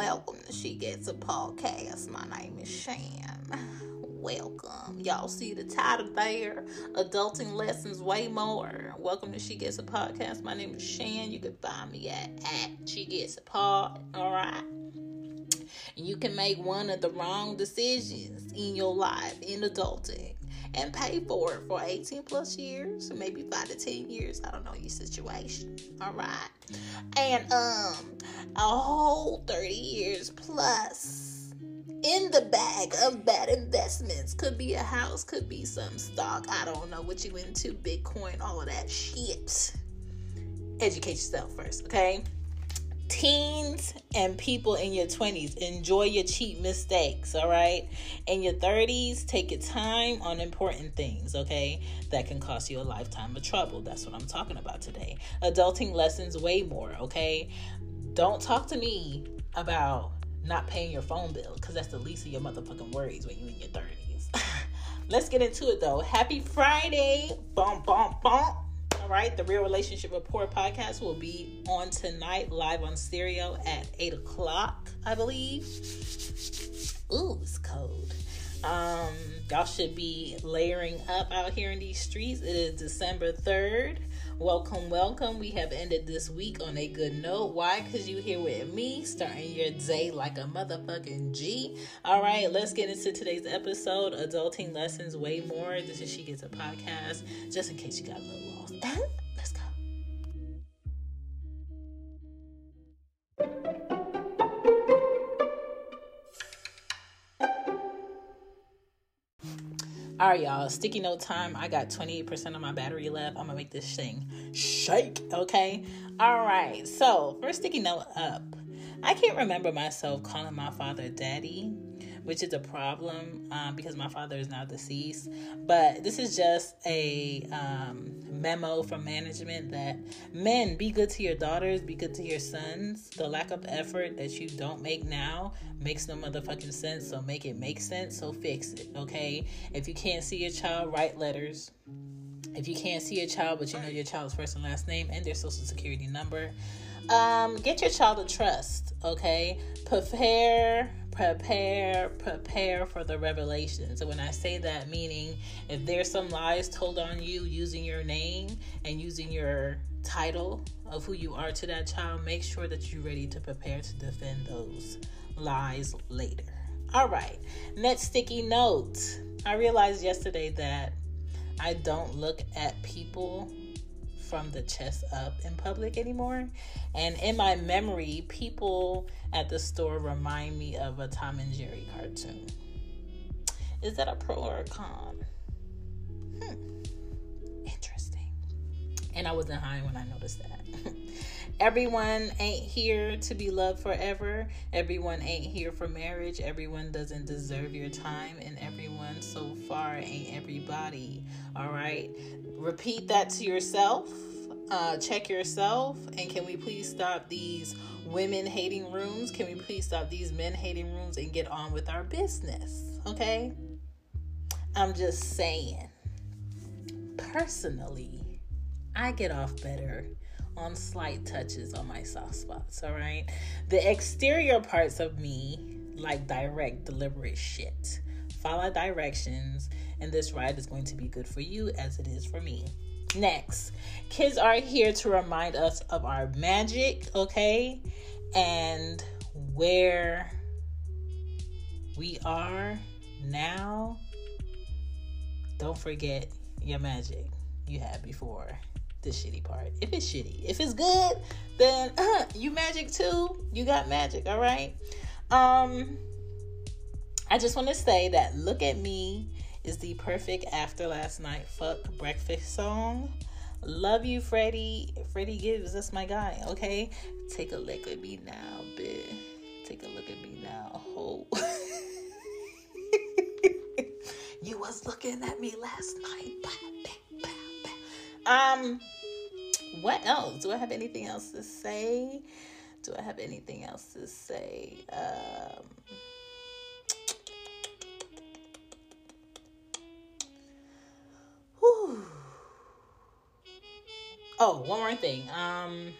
welcome to She Gets a Podcast. My name is Shan. Welcome. Y'all see the title there? Adulting Lessons Way More. Welcome to She Gets a Podcast. My name is Shan. You can find me at, at She Gets a Pod. Alright. You can make one of the wrong decisions in your life in adulting and pay for it for 18 plus years, maybe five to 10 years. I don't know your situation. All right. And um a whole 30 years plus in the bag of bad investments. Could be a house, could be some stock. I don't know what you into, Bitcoin, all of that shit. Educate yourself first, okay? Teens and people in your 20s enjoy your cheap mistakes all right? In your 30s take your time on important things okay? That can cost you a lifetime of trouble. That's what i'm talking about today. Adulting lessons way more okay? Don't talk to me about not paying your phone bill because that's the least of your motherfucking worries when you're in your 30s let's get into it though. Happy friday. Bum bum bum right? The Real Relationship Report podcast will be on tonight, live on stereo at 8 o'clock, I believe. Ooh, it's cold. Um, y'all should be layering up out here in these streets. It is December 3rd. Welcome, welcome. We have ended this week on a good note. Why? Because you here with me, starting your day like a motherfucking G. All right, let's get into today's episode Adulting Lessons Way More. This is She Gets a Podcast, just in case you got a little lost. All right, y'all. Sticky note time. I got 28% of my battery left. I'm gonna make this thing shake. Okay. All right. So first sticky note up. I can't remember myself calling my father daddy which is a problem um, because my father is now deceased. But this is just a um, memo from management that men be good to your daughters, be good to your sons. The lack of effort that you don't make now makes no motherfucking sense. So make it make sense. So fix it. Okay. If you can't see your child, write letters. If you can't see your child, but you know your child's first and last name and their social security number, um, get your child a trust. Okay. Prepare prepare prepare for the revelations So when i say that meaning if there's some lies told on you using your name and using your title of who you are to that child make sure that you're ready to prepare to defend those lies later. All right next sticky note. I realized yesterday that i don't look at people from the chest up in public anymore. And in my memory, people at the store remind me of a Tom and Jerry cartoon. Is that a pro or a con? Hmm. And I wasn't high when I noticed that. Everyone ain't here to be loved forever. Everyone ain't here for marriage. Everyone doesn't deserve your time. And everyone so far ain't everybody. All right. Repeat that to yourself. Uh, check yourself. And can we please stop these women hating rooms? Can we please stop these men hating rooms and get on with our business? Okay. I'm just saying. Personally, I get off better on slight touches on my soft spots, all right? The exterior parts of me like direct, deliberate shit. Follow directions, and this ride is going to be good for you as it is for me. Next, kids are here to remind us of our magic, okay? And where we are now. Don't forget your magic you had before the shitty part. If it's shitty, if it's good, then uh, you magic too. You got magic, all right? Um I just want to say that look at me is the perfect after last night fuck breakfast song. Love you, Freddie. Freddie Gibbs, that's my guy, okay? Take a look at me now, bitch. Take a look at me now, ho. you was looking at me last night. Um, what else? Do I have anything else to say? Do I have anything else to say? Um. Oh, one more thing. Um,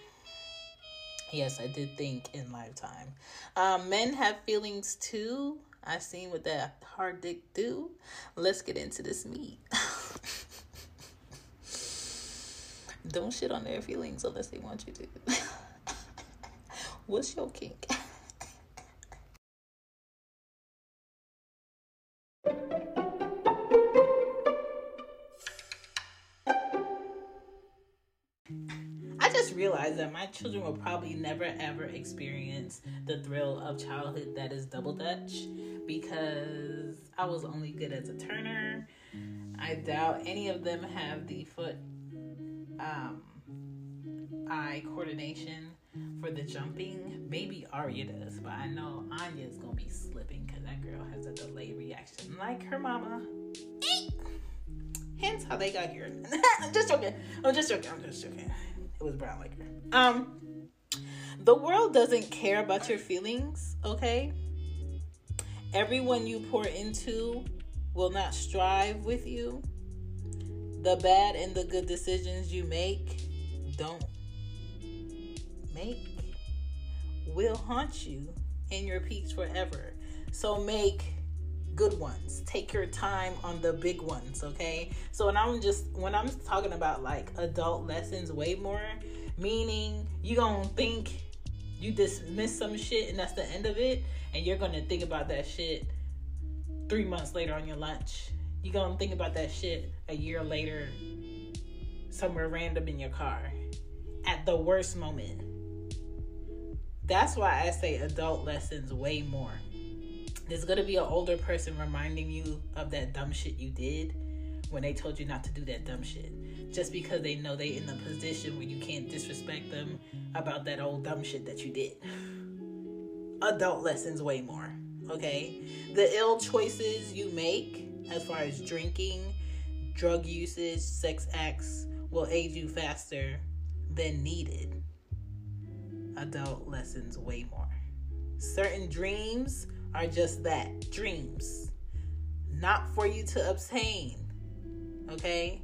Yes, I did think in lifetime. Um, men have feelings too. I seen what that hard dick do. Let's get into this meat. Don't shit on their feelings unless they want you to. What's your kink? realize that my children will probably never ever experience the thrill of childhood that is double dutch because I was only good as a turner. I doubt any of them have the foot um, eye coordination for the jumping. Maybe Arya does, but I know Anya's gonna be slipping because that girl has a delayed reaction like her mama. Hence how they got here. I'm just joking. I'm just joking. I'm just joking. It was brown liquor. Um, the world doesn't care about your feelings, okay? Everyone you pour into will not strive with you. The bad and the good decisions you make don't make will haunt you in your peaks forever. So make good ones. Take your time on the big ones, okay? So when I'm just when I'm talking about like adult lessons way more, meaning you gonna think you dismiss some shit and that's the end of it, and you're gonna think about that shit three months later on your lunch. You're gonna think about that shit a year later somewhere random in your car at the worst moment. That's why I say adult lessons way more there's gonna be an older person reminding you of that dumb shit you did when they told you not to do that dumb shit. Just because they know they in a position where you can't disrespect them about that old dumb shit that you did. Adult lessons way more. Okay? The ill choices you make as far as drinking, drug usage, sex acts will age you faster than needed. Adult lessons way more. Certain dreams are just that dreams, not for you to obtain. Okay?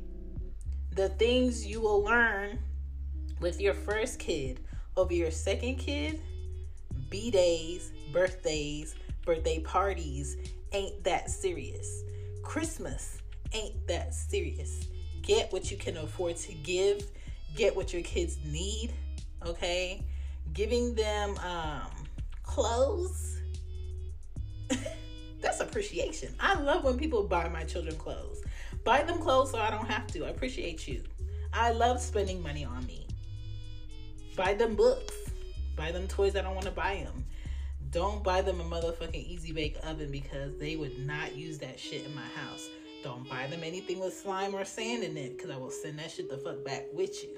The things you will learn with your first kid over your second kid, B days, birthdays, birthday parties ain't that serious. Christmas ain't that serious. Get what you can afford to give, get what your kids need, okay? Giving them um, clothes That's appreciation. I love when people buy my children clothes. Buy them clothes so I don't have to. I appreciate you. I love spending money on me. Buy them books. Buy them toys I don't want to buy them. Don't buy them a motherfucking easy bake oven because they would not use that shit in my house. Don't buy them anything with slime or sand in it because I will send that shit the fuck back with you.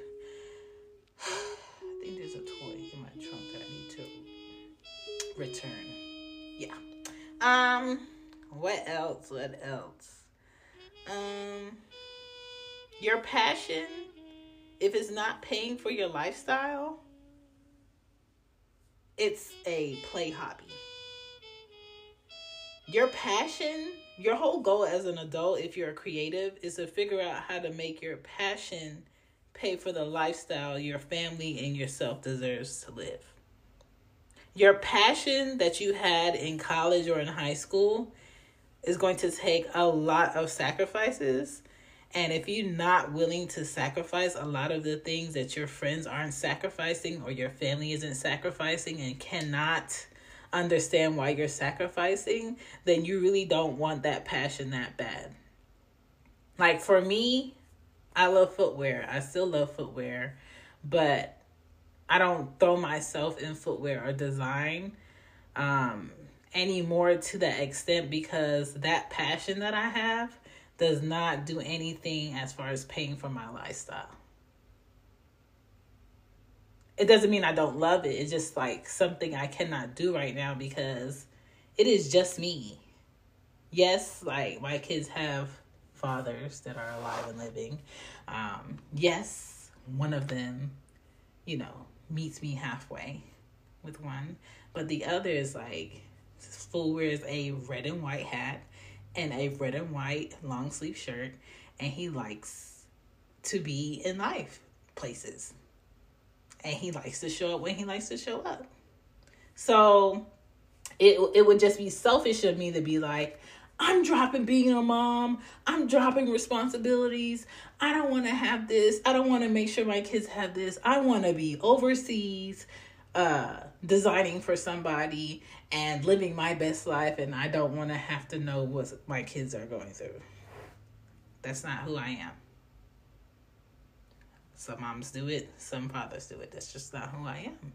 I think there's a toy in my trunk that I need to return. Yeah. Um, what else? What else? Um, your passion, if it's not paying for your lifestyle, it's a play hobby. Your passion, your whole goal as an adult, if you're a creative, is to figure out how to make your passion pay for the lifestyle your family and yourself deserves to live your passion that you had in college or in high school is going to take a lot of sacrifices. And if you're not willing to sacrifice a lot of the things that your friends aren't sacrificing or your family isn't sacrificing and cannot understand why you're sacrificing, then you really don't want that passion that bad. Like for me, I love footwear. I still love footwear, but I don't throw myself in footwear or design um, anymore to that extent because that passion that I have does not do anything as far as paying for my lifestyle. It doesn't mean I don't love it. It's just like something I cannot do right now because it is just me. Yes, like my kids have fathers that are alive and living. Um, yes, one of them, you know, meets me halfway with one, but the other is like fool wears a red and white hat and a red and white long sleeve shirt, and he likes to be in life places. and he likes to show up when he likes to show up. So it it would just be selfish of me to be like, I'm dropping being a mom. I'm dropping responsibilities. I don't want to have this. I don't want to make sure my kids have this. I want to be overseas uh designing for somebody and living my best life and I don't want to have to know what my kids are going through. That's not who I am. Some moms do it, some fathers do it. That's just not who I am.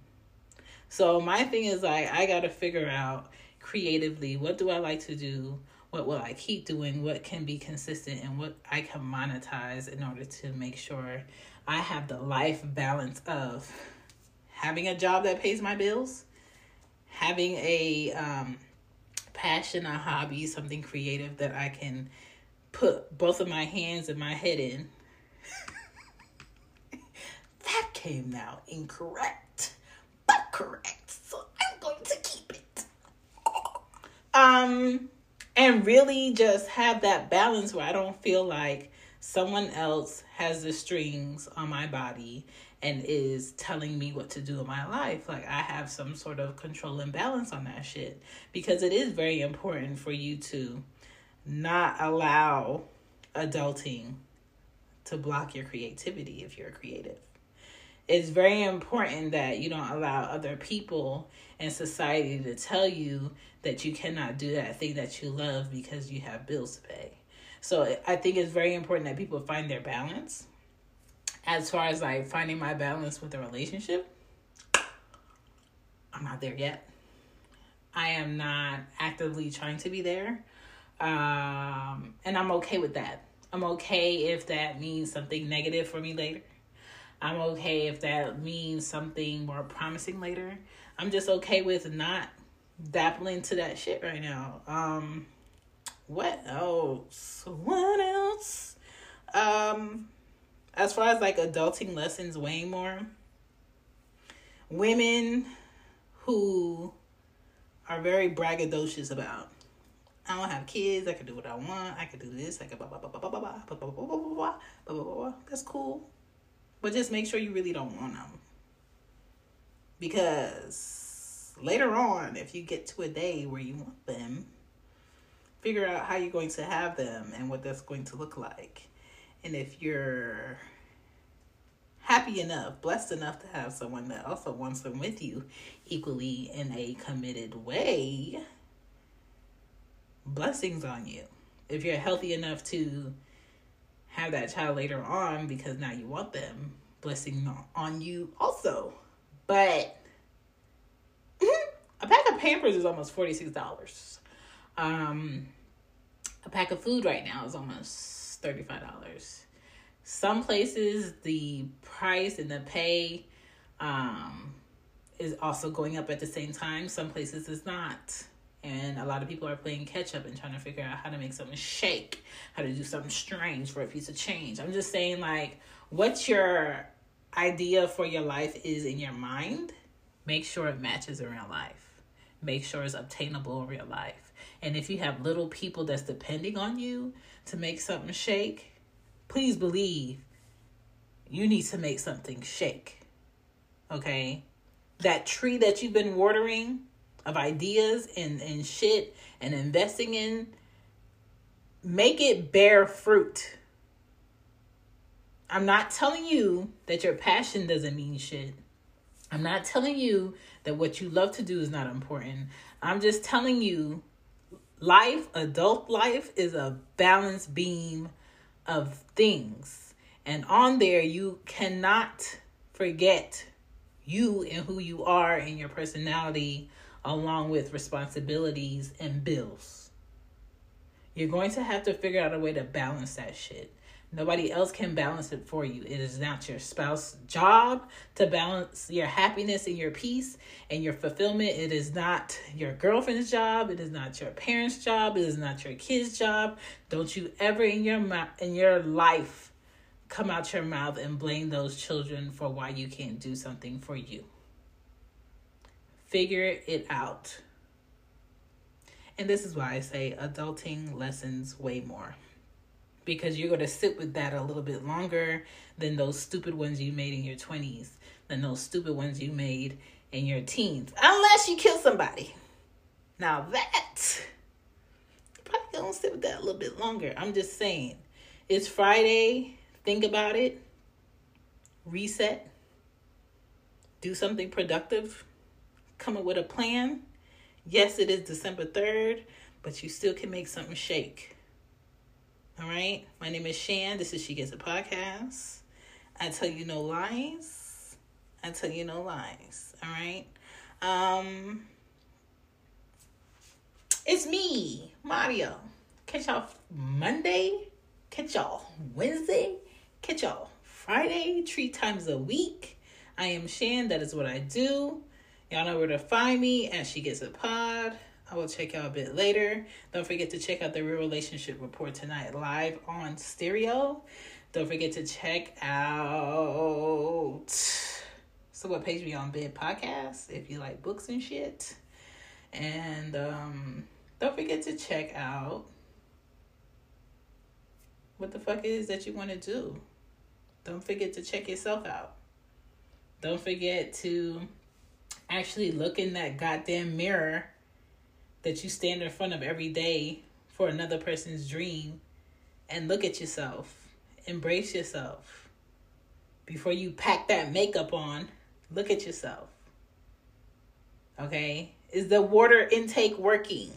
So my thing is like I got to figure out creatively what do I like to do? What will I keep doing? What can be consistent and what I can monetize in order to make sure I have the life balance of having a job that pays my bills, having a um, passion, a hobby, something creative that I can put both of my hands and my head in. that came out incorrect, but correct. So I'm going to keep it. Um, and really just have that balance where I don't feel like someone else has the strings on my body and is telling me what to do in my life. Like I have some sort of control and balance on that shit because it is very important for you to not allow adulting to block your creativity if you're creative. It's very important that you don't allow other people and society to tell you that you cannot do that thing that you love because you have bills to pay. So I think it's very important that people find their balance. As far as like finding my balance with a relationship, I'm not there yet. I am not actively trying to be there. Um, and I'm okay with that. I'm okay if that means something negative for me later. I'm okay if that means something more promising later. I'm just okay with not dabbling to that shit right now. Um what else? What else? Um as far as like adulting lessons way more women who are very braggadocious about I don't have kids. I can do what I want. I can do this. I can blah blah blah blah blah blah blah blah blah blah blah blah blah. That's cool, but just make sure you really don't want them, because later on, if you get to a day where you want them, figure out how you're going to have them and what that's going to look like, and if you're happy enough, blessed enough to have someone that also wants them with you equally in a committed way blessings on you. If you're healthy enough to have that child later on because now you want them, blessing on you also. But a pack of Pampers is almost $46. Um, a pack of food right now is almost $35. Some places the price and the pay um, is also going up at the same time. Some places is not and a lot of people are playing catch up and trying to figure out how to make something shake, how to do something strange for a piece of change. I'm just saying, like, what your idea for your life is in your mind, make sure it matches in real life. Make sure it's obtainable in real life. And if you have little people that's depending on you to make something shake, please believe you need to make something shake. Okay? That tree that you've been watering of ideas and, and shit and investing in, make it bear fruit. I'm not telling you that your passion doesn't mean shit. I'm not telling you that what you love to do is not important. I'm just telling you life, adult life, is a balanced beam of things. And on there, you cannot forget you and who you are and your personality along with responsibilities and bills. You're going to have to figure out a way to balance that shit. Nobody else can balance it for you. It is not your spouse's job to balance your happiness and your peace and your fulfillment. It is not your girlfriend's job. It is not your parents' job. It is not your kids' job. Don't you ever in your in your life come out your mouth and blame those children for why you can't do something for you figure it out. And this is why I say adulting lessons way more. Because you're going to sit with that a little bit longer than those stupid ones you made in your 20s. than those stupid ones you made in your teens. Unless you kill somebody. Now that you're probably gonna sit with that a little bit longer. I'm just saying. It's Friday. Think about it. Reset. Do something productive. Come up with a plan. Yes, it is December 3rd, but you still can make something shake. All right. My name is Shan. This is She Gets a Podcast. I tell you no lies. I tell you no lies. All right. Um, it's me, Mario. Catch y'all Monday. Catch y'all Wednesday. Catch y'all Friday. Three times a week. I am Shan. That is what I do. Y'all know where to find me as She Gets a Pod. I will check y'all a bit later. Don't forget to check out the Real Relationship Report tonight live on stereo. Don't forget to check out so what page we on bed podcast if you like books and shit. And um don't forget to check out what the fuck it is that you want to do. Don't forget to check yourself out. Don't forget to actually look in that goddamn mirror that you stand in front of every day for another person's dream and look at yourself. Embrace yourself. Before you pack that makeup on, look at yourself. Okay? Is the water intake working?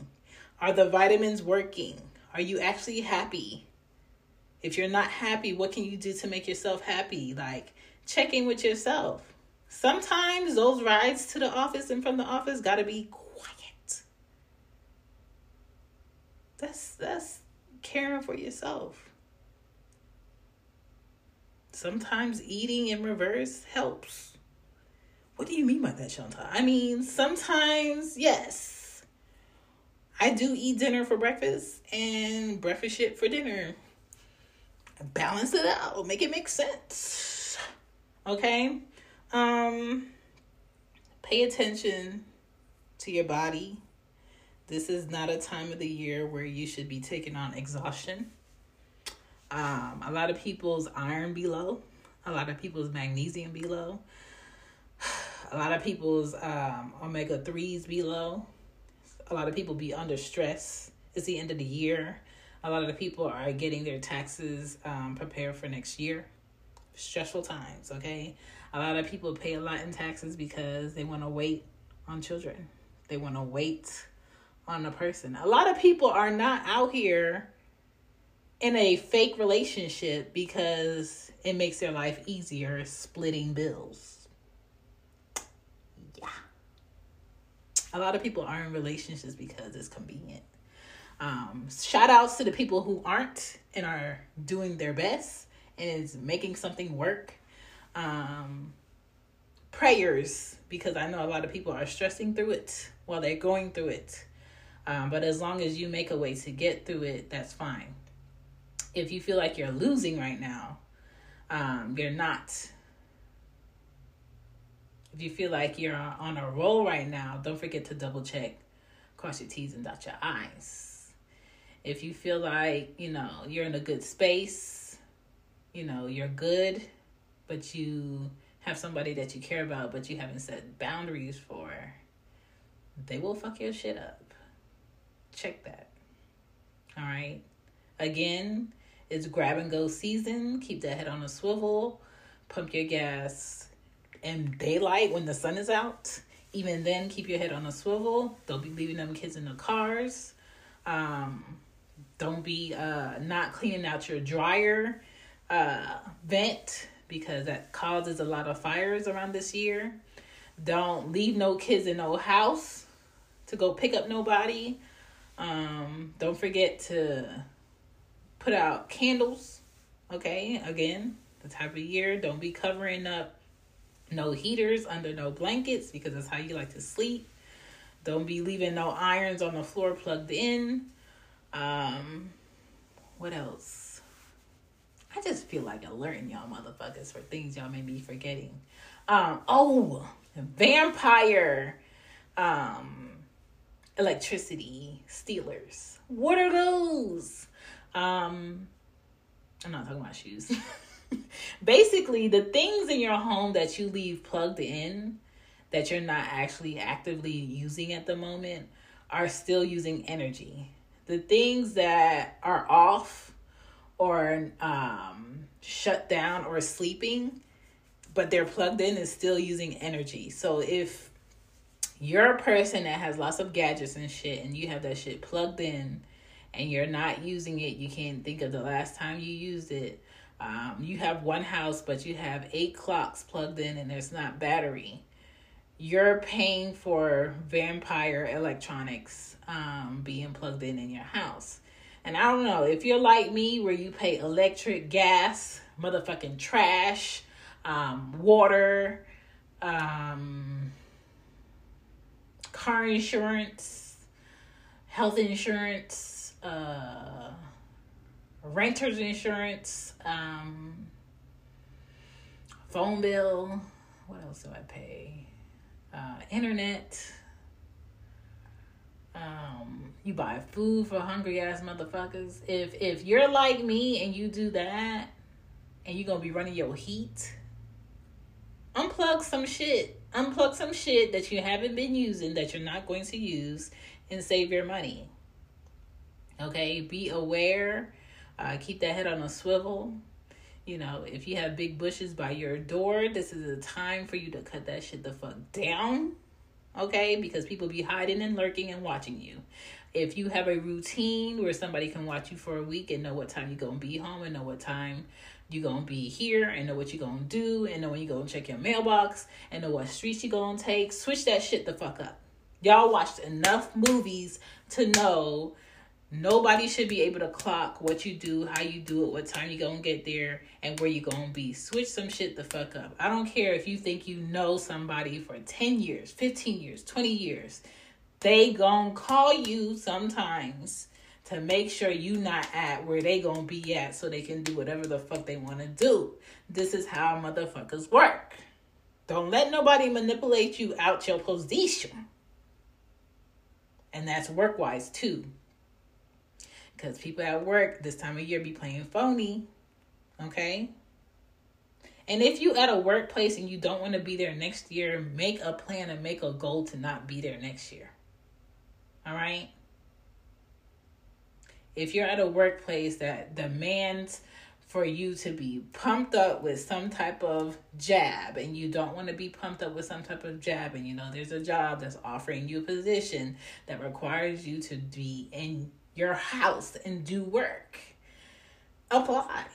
Are the vitamins working? Are you actually happy? If you're not happy, what can you do to make yourself happy? Like, check in with yourself. Sometimes those rides to the office and from the office got to be That's that's caring for yourself. Sometimes eating in reverse helps. What do you mean by that, Chantal? I mean, sometimes, yes. I do eat dinner for breakfast and breakfast shit for dinner. Balance it out. Make it make sense. Okay? Um pay attention to your body this is not a time of the year where you should be taking on exhaustion. Um, a lot of people's iron be low, a lot of people's magnesium be low, a lot of people's um, omega 3s be low, a lot of people be under stress. It's the end of the year. A lot of the people are getting their taxes um, prepared for next year. Stressful times, okay? A lot of people pay a lot in taxes because they want to wait on children. They want to wait on a person. A lot of people are not out here in a fake relationship because it makes their life easier splitting bills. Yeah. A lot of people are in relationships because it's convenient. Um, shout outs to the people who aren't and are doing their best and is making something work. Um, prayers because I know a lot of people are stressing through it while they're going through it. Um, but as long as you make a way to get through it, that's fine. If you feel like you're losing right now, um, you're not. If you feel like you're on a roll right now, don't forget to double check, cross your T's and dot your I's. If you feel like, you know, you're in a good space, you know, you're good, but you have somebody that you care about, but you haven't set boundaries for, they will fuck your shit up check that. All right. Again, it's grab and go season. Keep that head on a swivel. Pump your gas in daylight when the sun is out. Even then, keep your head on a swivel. Don't be leaving them kids in the cars. Um, don't be uh, not cleaning out your dryer uh, vent because that causes a lot of fires around this year. Don't leave no kids in no house to go pick up nobody. Um, don't forget to put out candles. Okay, again, the type of year. Don't be covering up no heaters under no blankets because that's how you like to sleep. Don't be leaving no irons on the floor plugged in. Um, what else? I just feel like alerting y'all motherfuckers for things y'all may be forgetting. Um, oh, vampire. Um, electricity stealers. What are those? Um, I'm not talking about shoes. Basically, the things in your home that you leave plugged in that you're not actually actively using at the moment are still using energy. The things that are off or um, shut down or sleeping, but they're plugged in, is still using energy. So if you're a person that has lots of gadgets and shit and you have that shit plugged in and you're not using it, you can't think of the last time you used it. Um, you have one house, but you have eight clocks plugged in and there's not battery. You're paying for vampire electronics um, being plugged in in your house. And I don't know if you're like me, where you pay electric, gas, motherfucking trash, um, water, um, car insurance, health insurance, uh, renter's insurance, um, phone bill. What else do I pay? Uh, internet. Um, you buy food for hungry ass motherfuckers. If if you're like me and you do that, and you're gonna be running your heat, unplug some shit. Unplug some shit that you haven't been using that you're not going to use, and save your money. Okay, be aware uh, keep that head on a swivel. You know, if you have big bushes by your door, this is a time for you to cut that shit the fuck down. Okay? Because people be hiding and lurking and watching you. If you have a routine where somebody can watch you for a week and know what time you're to be home and know what time you're going to be here and know what you're going to do and know when you gonna check your mailbox and know what streets you're going to take, switch that shit the fuck up. Y'all watched enough movies to know Nobody should be able to clock what you do, how you do it, what time you gonna get there, and where you gonna be. Switch some shit the fuck up. I don't care if you think you know somebody for 10 years, 15 years, 20 years. They gonna call you sometimes to make sure you not at where they gonna be at so they can do whatever the fuck they wanna do. This is how motherfuckers work. Don't let nobody manipulate you out your position. And that's work wise too. Because people at work this time of year be playing phony. Okay? And if you at a workplace and you don't want to be there next year, make a plan and make a goal to not be there next year. All right? If you're at a workplace that demands for you to be pumped up with some type of jab and you don't want to be pumped up with some type of jab and you know there's a job that's offering you a position that requires you to be in your house and do work. Apply.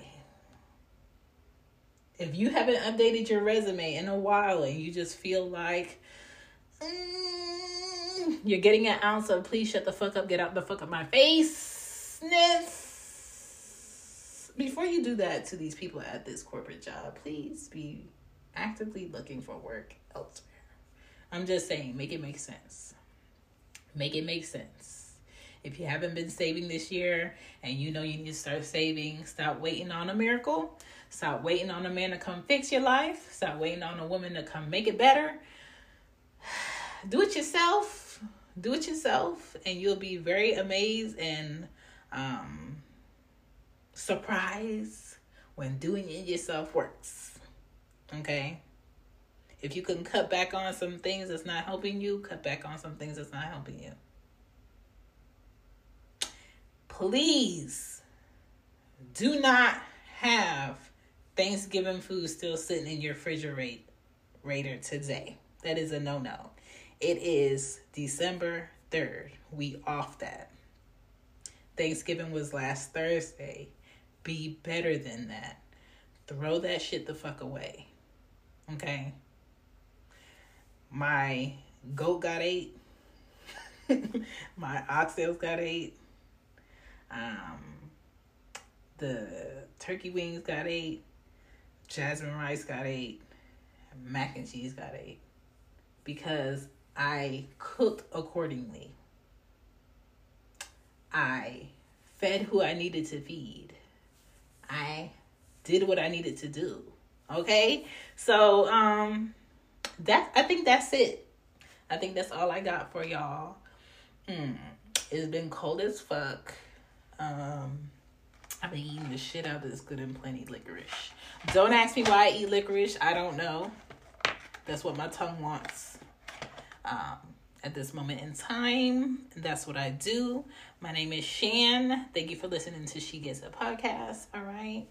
If you haven't updated your resume in a while and you just feel like mm, you're getting an ounce of please shut the fuck up, get out the fuck of my face, before you do that to these people at this corporate job, please be actively looking for work elsewhere. I'm just saying, make it make sense. Make it make sense. If you haven't been saving this year and you know you need to start saving, stop waiting on a miracle. Stop waiting on a man to come fix your life. Stop waiting on a woman to come make it better. Do it yourself. Do it yourself, and you'll be very amazed and um, surprise when doing it yourself works. Okay? If you can cut back on some things that's not helping you, cut back on some things that's not helping you please do not have Thanksgiving food still sitting in your refrigerator today. That is a no no. It is December 3rd. We off that. Thanksgiving was last Thursday. Be better than that. Throw that shit the fuck away. Okay? My goat got ate. My oxtails got ate. Um, the turkey wings got ate. Jasmine rice got ate. Mac and cheese got ate. Because I cooked accordingly. I fed who I needed to feed. I did what I needed to do. Okay? So, um that I think that's it. I think that's all I got for y'all. Mm, it's been cold as fuck. Um, I've been eating the shit out of this good and plenty licorice. Don't ask me why I eat licorice. I don't know. That's what my tongue wants. Um, at this moment in time, that's what I do. My name is Shan. Thank you for listening to She Gets a Podcast. All right.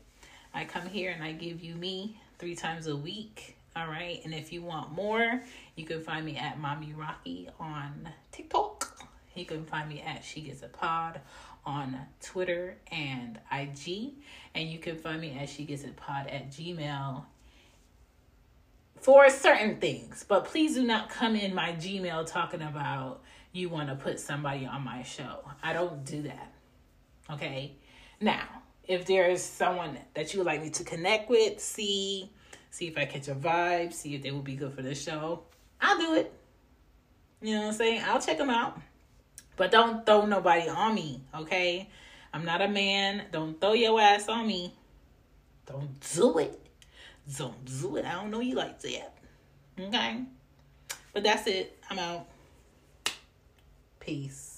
I come here and I give you me three times a week. All right. And if you want more, you can find me at Mommy Rocky on TikTok. You can find me at She Gets a Pod on Twitter and IG. And you can find me at She Gets a Pod at Gmail for certain things. But please do not come in my Gmail talking about you want to put somebody on my show. I don't do that. Okay. Now, if there's someone that you would like me to connect with, see, see if I catch a vibe, see if they will be good for the show, I'll do it. You know what I'm saying? I'll check them out. But don't throw nobody on me, okay? I'm not a man. Don't throw your ass on me. Don't do it. Don't do it. I don't know you like that. Okay? But that's it. I'm out. Peace.